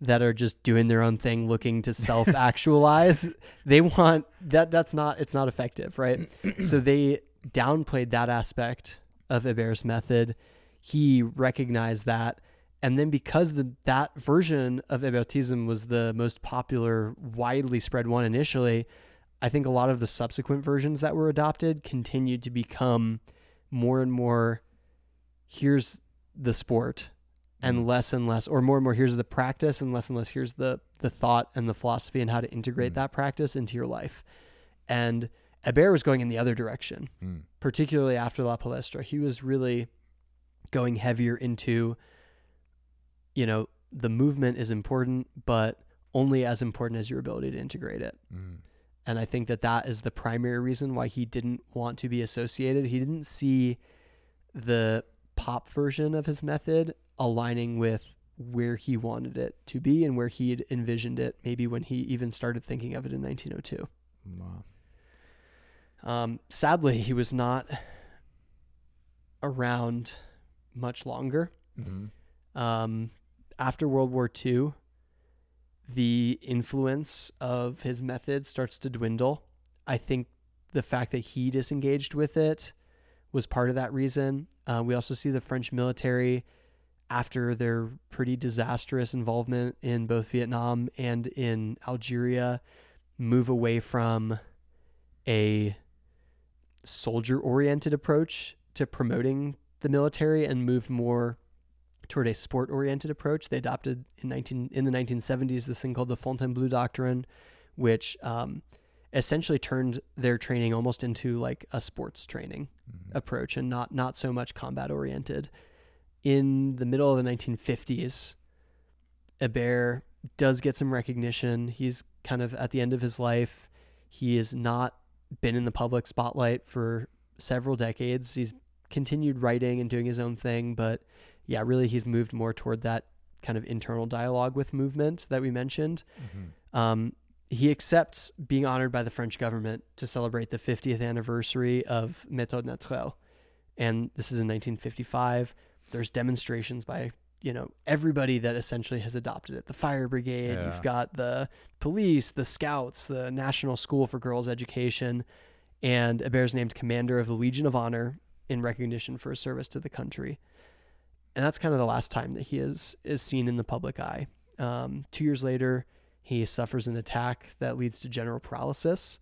that are just doing their own thing looking to self actualize <laughs> they want that that's not it's not effective right? <clears throat> So they downplayed that aspect of Hébert's method. He recognized that. And then because the that version of Hebertism was the most popular widely spread one initially I think a lot of the subsequent versions that were adopted continued to become more and more here's the sport and Mm. less and less or more and more here's the practice and less and less here's the the thought and the philosophy and how to integrate Mm. that practice into your life and Hébert was going in the other direction Mm. particularly after La Palestra he was really going heavier into you know the movement is important but only as important as your ability to integrate it Mm. and I think that that is the primary reason why he didn't want to be associated. He didn't see the pop version of his method aligning with where he wanted it to be and where he'd envisioned it, maybe when he even started thinking of it in 1902. Wow. Um, sadly, he was not around much longer. Mhm. Um, after World War II, the influence of his method starts to dwindle. I think the fact that he disengaged with it was part of that reason. Uh, we also see the French military after their pretty disastrous involvement in both Vietnam and in Algeria, move away from a soldier oriented approach to promoting the military and move more toward a sport oriented approach. They adopted in 19 in the 1970s this thing called the Fontainebleau Doctrine, which um, essentially turned their training almost into like a sports training Mhm. approach and not not so much combat oriented. In the middle of the 1950s, Hébert does get some recognition. He's kind of at the end of his life. He has not been in the public spotlight for several decades. He's continued writing and doing his own thing, but yeah, really he's moved more toward that kind of internal dialogue with movement that we mentioned. Mhm. Um, he accepts being honored by the French government to celebrate the 50th anniversary of Méthode Naturelle. And this is in 1955. There's demonstrations by, you know, everybody that essentially has adopted it. The fire brigade, Yeah. you've got the police, the scouts, the National School for Girls Education. And a Hébert's named commander of the Legion of Honor in recognition for his service to the country. And that's kind of the last time that he is is seen in the public eye. Um, two years later, he suffers an attack that leads to general paralysis.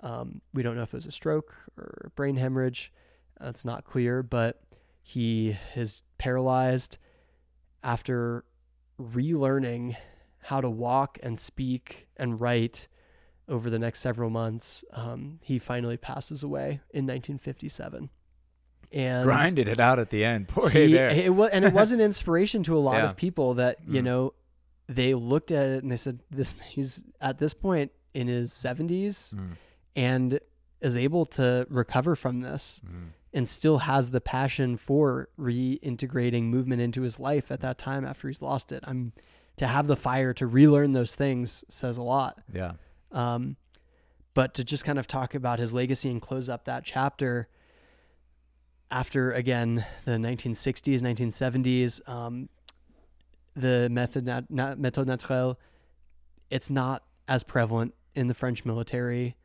Um, we don't know if it was a stroke or a brain hemorrhage. Uh, it's not clear, but he is paralyzed after relearning how to walk and speak and write over the next several months. Um, he finally passes away in 1957. And Grinded it out at the end. Poor he, Hébert. it was, and it was an inspiration to a lot <laughs> Yeah. of people that you Mm. know they looked at it and they said this he's at this point in his 70s Mm, and is able to recover from this mm. And still has the passion for reintegrating movement into his life at that time after he's lost it. I'm to have the fire to relearn those things says a lot. Yeah. um, but to just kind of talk about his legacy and close up that chapter after again the 1960s 1970s um, the method nat- nat- méthode naturelle it's not as prevalent in the french military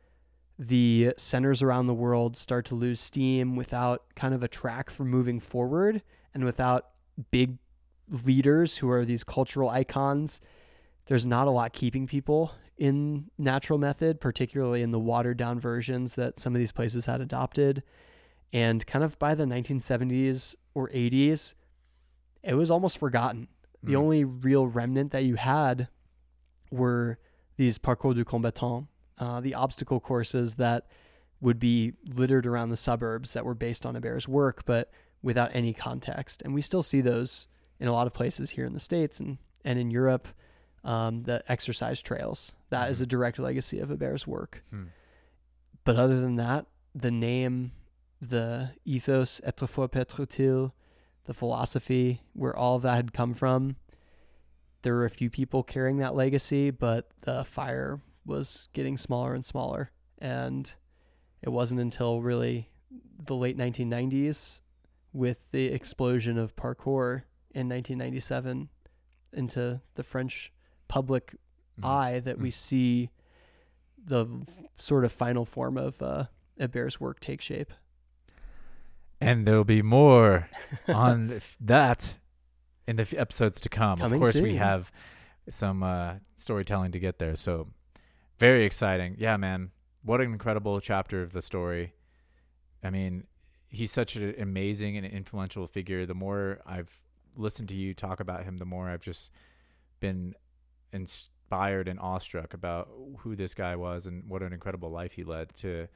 the centers around the world start to lose steam without kind of a track for moving forward and without big leaders who are these cultural icons there's not a lot keeping people in natural method, particularly in the watered down versions that some of these places had adopted. And kind of by the 1970s or 80s, it was almost forgotten. The Mm. only real remnant that you had were these parcours du combattant, uh, the obstacle courses that would be littered around the suburbs that were based on Hébert's work, but without any context. And we still see those in a lot of places here in the States and, and in Europe um, the exercise trails. That is Mhm. a direct legacy of Hébert's work. Hmm. But other than that, the name, the ethos, être fort, être utile, the philosophy, where all of that had come from, there were a few people carrying that legacy, but the fire was getting smaller and smaller. And it wasn't until really the late 1990s with the explosion of parkour in 1997 into the French public Mm. eye that we <laughs> see the sort of final form of uh, Hébert's work take shape. And there'll be more <laughs> on that in the f- episodes to come. Coming of course, we have some uh, storytelling to get there. So, very exciting. Yeah, man. What an incredible chapter of the story. I mean, he's such an amazing and influential figure. The more I've listened to you talk about him, the more I've just been inspired and awestruck about who this guy was and what an incredible life he led to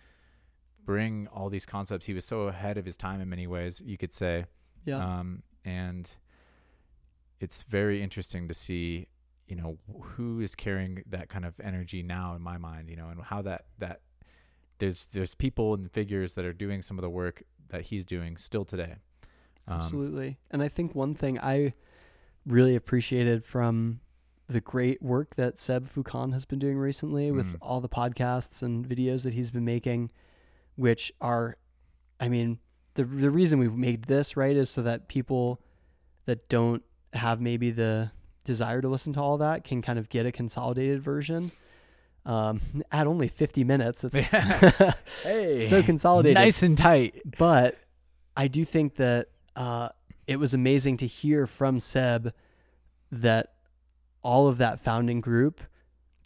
bring all these concepts. He was so ahead of his time in many ways, you could say. Yeah. Um, and it's very interesting to see, you know, who is carrying that kind of energy now in my mind, you know, and how that, that there's, there's people and figures that are doing some of the work that he's doing still today. Um, Absolutely. And I think one thing I really appreciated from the great work that Seb Foucan has been doing recently with Mm. all the podcasts and videos that he's been making, which are, I mean, the the reason we made this right is so that people that don't have maybe the desire to listen to all that can kind of get a consolidated version. Um, <laughs> at only 50 minutes, it's <laughs> Hey, so consolidated nice and tight. but I do think that uh, it was amazing to hear from Seb that all of that founding group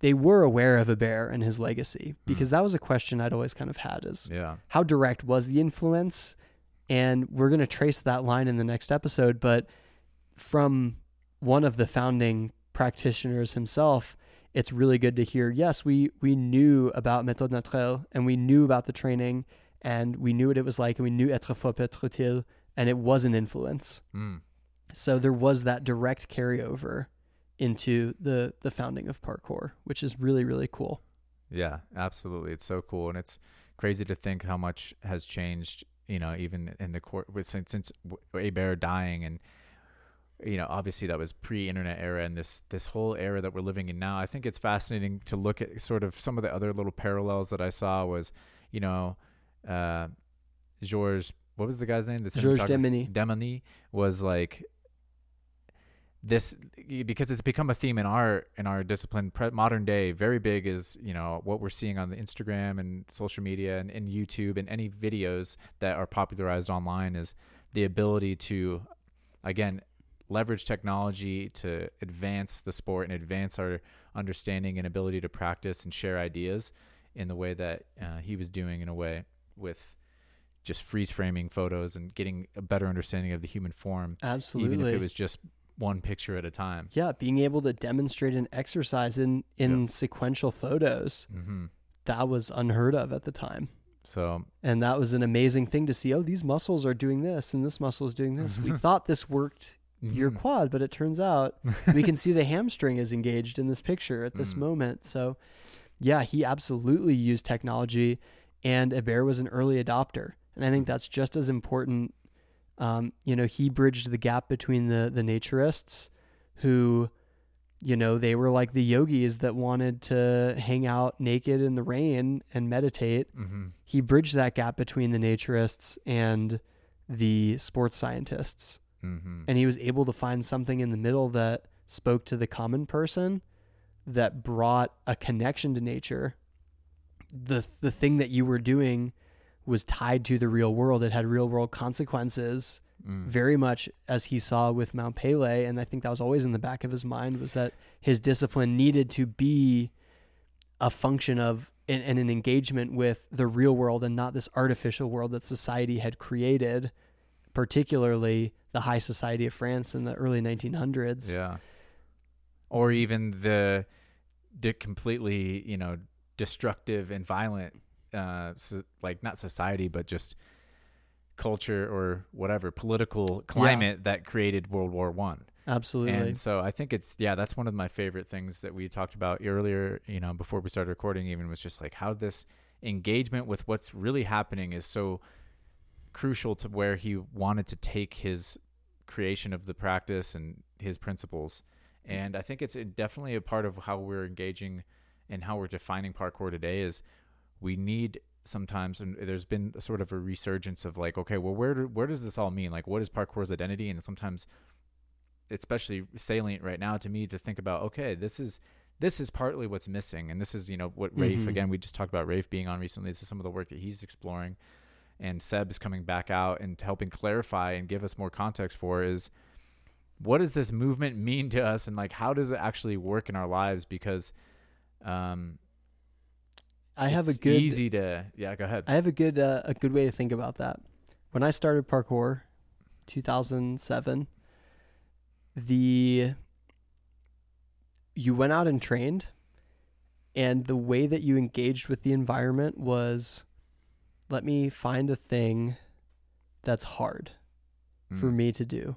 they were aware of Hébert and his legacy because that was a question I'd always kind of had is Yeah. how direct was the influence and we're going to trace that line in the next episode but from one of the founding practitioners himself it's really good to hear yes we we knew about méthode naturelle and we knew about the training and we knew what it was like and we knew être fort être utile and it was an influence Mm. so there was that direct carryover into the the founding of parkour which is really really cool Yeah, absolutely. It's so cool, and it's crazy to think how much has changed. You know, even in the court since since Hébert dying, and you know, obviously that was pre-internet era, and this this whole era that we're living in now. I think it's fascinating to look at sort of some of the other little parallels that I saw was, you know, uh, Georges. What was the guy's name? The Georges? Demeny. Demony was like this because it's become a theme in our in our discipline pre- modern day very big is you know what we're seeing on the instagram and social media and, and youtube and any videos that are popularized online is the ability to again leverage technology to advance the sport and advance our understanding and ability to practice and share ideas in the way that uh, he was doing in a way with just freeze framing photos and getting a better understanding of the human form absolutely even if it was just one picture at a time. yeah being able to demonstrate an exercise in in sequential photos hmm that was unheard of at the time. So and that was an amazing thing to see oh these muscles are doing this and this muscle is doing this. We <laughs> thought this worked your mhm. quad but it turns out we can see the hamstring is engaged in this picture at this Mm. moment. So yeah he absolutely used technology and Hébert was an early adopter. And i think that's just as important um, you know he bridged the gap between the the naturists who you know they were like the yogis that wanted to hang out naked in the rain and meditate. Hmm he bridged that gap between the naturists and the sports scientists hmm and he was able to find something in the middle that spoke to the common person that brought a connection to nature. The the thing that you were doing was tied to the real world. It had real world consequences Mm. very much as he saw with Mount Pelée. And I think that was always in the back of his mind was that his discipline needed to be a function of and, and an engagement with the real world and not this artificial world that society had created particularly the high society of France in the early 1900s Yeah. Or even the di- completely, you know, destructive and violent, uh, so, like not society, but just culture or whatever political climate that created World War One. absolutely And so I think it's yeah, that's one of my favorite things that we talked about earlier, you know, before we started recording even was just like how this engagement with what's really happening is so crucial to where he wanted to take his creation of the practice and his principles. And I think it's definitely a part of how we're engaging and how we're defining parkour today is we need sometimes and there's been a sort of a resurgence of like okay well where do, where does this all mean? Like what is parkour's identity? And sometimes especially salient right now to me to think about okay this is this is partly what's missing. And this is you know what rafe Mhm. again we just talked about rafe being on recently. This is some of the work that he's exploring and seb's coming back out and helping clarify and give us more context for is what does this movement <laughs> mean to us? And like how does it actually work in our lives? Because um I have a good easy to yeah go ahead. I have a good uh, a good way to think about that. When I started parkour, 2007, the you went out and trained, and the way that you engaged with the environment was, let me find a thing that's hard for Mm. me to do.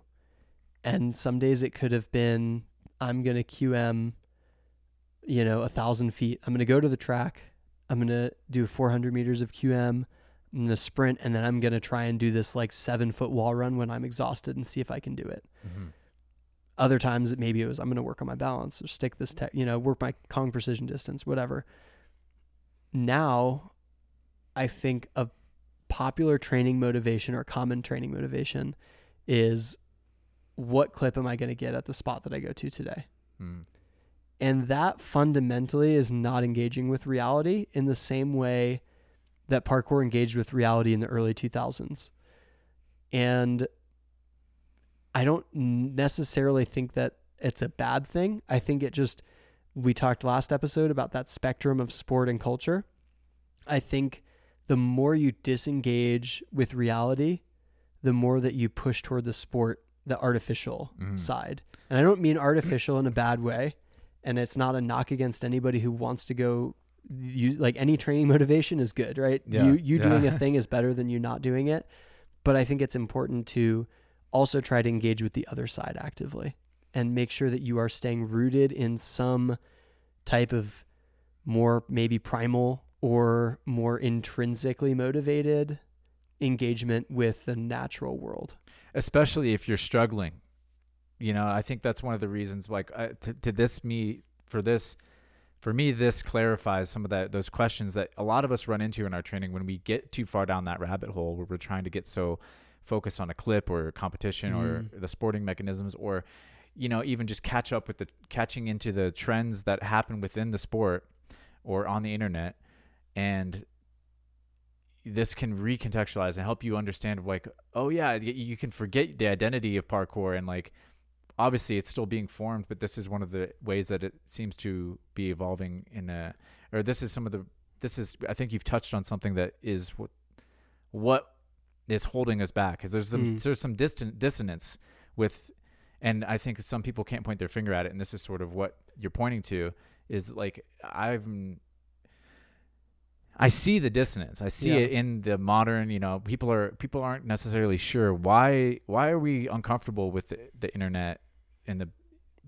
And some days it could have been I'm gonna QM, you know, a thousand feet. I'm gonna go to the track. I'm gonna do 400 meters of QM. I'm gonna sprint, and then I'm gonna try and do this like seven foot wall run when I'm exhausted and see if I can do it. Mhm. Other times it maybe it was I'm gonna work on my balance or stick this tech, you know, work my Kong precision distance, whatever. Now, I think a popular training motivation or common training motivation is what clip am I going to get at the spot that I go to today? Mm. And that fundamentally is not engaging with reality in the same way that parkour engaged with reality in the early 2000s. And I don't necessarily think that it's a bad thing. I think it just we talked last episode about that spectrum of sport and culture. I think the more you disengage with reality, the more that you push toward the sport, the artificial Mhm. side. And I don't mean artificial in a bad way. And it's not a knock against anybody who wants to go you like any training <laughs> motivation is good, right? Yeah, You you yeah. doing a <laughs> thing is better than you not doing it. But I think it's important to also try to engage with the other side actively and make sure that you are staying rooted in some type of more maybe primal or more intrinsically motivated engagement with the natural world. especially if you're struggling. You know, I think that's one of the reasons. Like, I, to, to this me for this, for me, this clarifies some of that those questions that a lot of us run into in our training when we get too far down that rabbit hole where we're trying to get so focused on a clip or competition or mm. the sporting mechanisms or you know even just catch up with the catching into the trends that happen within the sport or on the internet and this can recontextualize and help you understand like oh yeah you can forget the identity of parkour and like obviously it's still being formed but this is one of the ways that it seems to be evolving in a or this is some of the this is i think you've touched on something that is what what is holding us back because there's some Mm. there's some distant dissonance with and i think some people can't point their finger at it and this is sort of what you're pointing to is like i've I see the dissonance. I see Yeah. it in the modern, you know, people are people aren't necessarily sure why why are we uncomfortable with the, the internet and the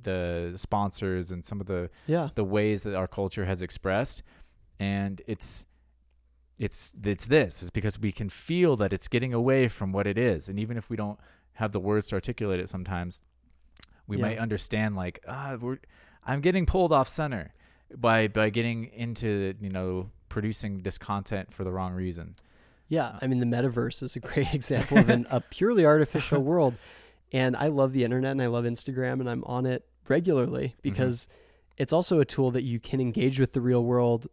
the sponsors and some of the Yeah. the ways that our culture has expressed and it's it's it's this is because we can feel that it's getting away from what it is and even if we don't have the words to articulate it sometimes we Yeah. might understand like ah we're I'm getting pulled off center by by getting into you know producing this content for the wrong reason. Yeah, uh. I mean the metaverse is a great <laughs> example of an, a purely artificial <laughs> world, and I love the internet and I love Instagram and I'm on it regularly mm-hmm. because it's also a tool that you can engage with the real world,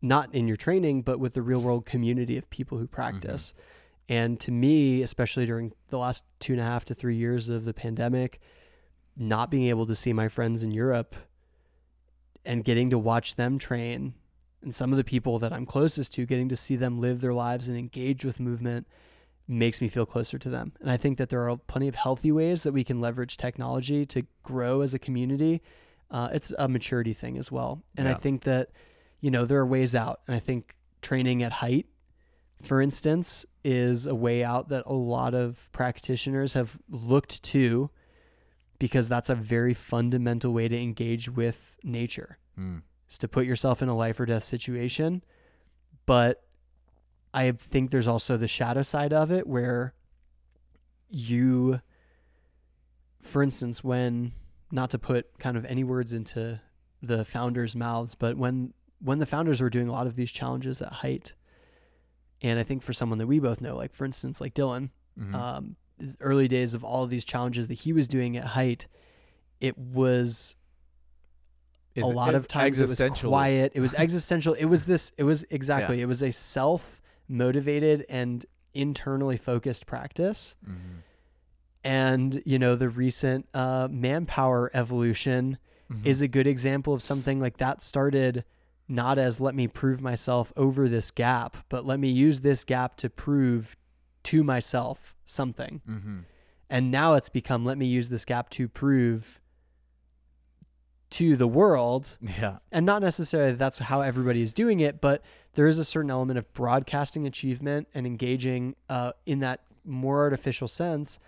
not in your training, but with the real world community of people who practice. Mm-hmm. And to me, especially during the last two and a half to three years of the pandemic, not being able to see my friends in Europe and getting to watch them train and some of the people that I'm closest to, getting to see them live their lives and engage with movement makes me feel closer to them. And I think that there are plenty of healthy ways that we can leverage technology to grow as a community. Uh, it's a maturity thing as well. And I think that, you know, there are ways out. And I think training at height, for instance, is a way out that a lot of practitioners have looked to because that's a very fundamental way to engage with nature Mm. Is to put yourself in a life or death situation. But I think there's also the shadow side of it where you, for instance, when not to put kind of any words into the founders' mouths, but when when the founders were doing a lot of these challenges at height, and I think for someone that we both know, like for instance, like Dylan, Mhm. um, early days of all of these challenges that he was doing at height, it was Is a lot of times it was existential. quiet. It was existential. It was this. It was exactly. It was a self motivated and internally focused practice. Mhm. And you know the recent uh, manpower evolution Mhm. is a good example of something like that started not as let me prove myself over this gap, but let me use this gap to prove to myself something. Mhm. And now it's become let me use this gap to prove to the world yeah and not necessarily that's how everybody is doing it, but there is a certain element of broadcasting achievement and engaging uh, in that more artificial sense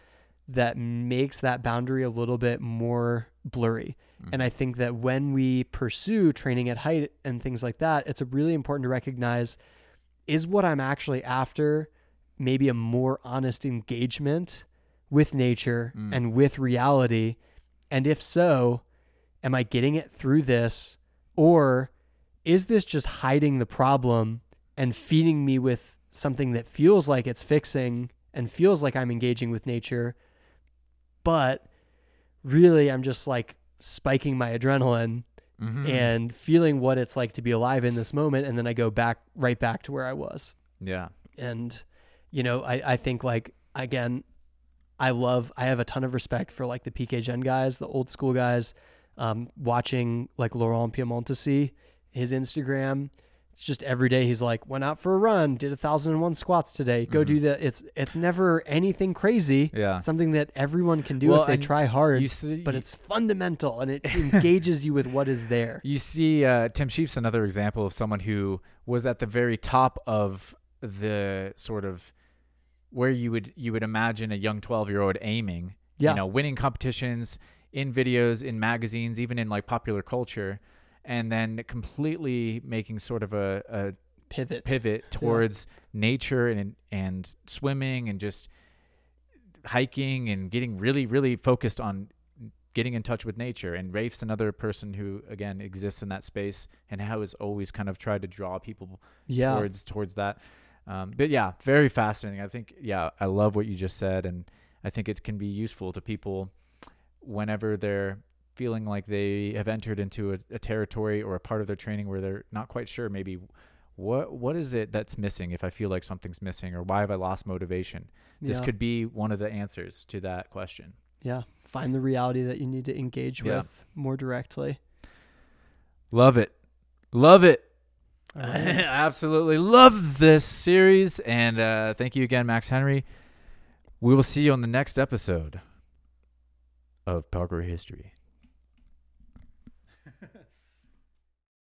that makes that boundary a little bit more blurry. And I think that when we pursue training at height and things like that, it's really important to recognize is what I'm actually after maybe a more honest engagement with nature Mm. and with reality? And if so, am I getting it through this? Or is this just hiding the problem and feeding me with something that feels like it's fixing and feels like I'm engaging with nature? But really, I'm just like spiking my adrenaline Mhm. and feeling what it's like to be alive in this moment. And then I go back right back to where I was yeah and you know I, I think like again I love. I have a ton of respect for like the PK Gen guys, the old school guys. Um, watching like Laurent Piemontesi, his Instagram. It's just every day he's like went out for a run, did a thousand and one squats today. Go Mhm. do that. It's it's never anything crazy. Yeah. It's something that everyone can do Well, if they try hard. You see, but it's fundamental and it <laughs> engages you with what is there. You see, uh, Tim Shieff's another example of someone who was at the very top of the sort of where you would you would imagine a young twelve year old aiming. Yeah. You know, winning competitions in videos, in magazines, even in like popular culture, and then completely making sort of a, a Pivot. pivot towards nature and and swimming and just hiking and getting really really focused on getting in touch with nature and Rafe's another person who again exists in that space and how has always kind of tried to draw people Yeah. towards towards that um, but yeah very fascinating I think yeah I love what you just said and I think it can be useful to people whenever they're feeling like they have entered into a, a territory or a part of their training where they're not quite sure maybe what what is it that's missing if I feel like something's missing or why have I lost motivation this yeah. could be one of the answers to that question yeah. Find the reality that you need to engage Yeah. with more directly. love it love it right. <laughs> absolutely love this series and uh, thank you again max henry we will see you on the next episode of parkour history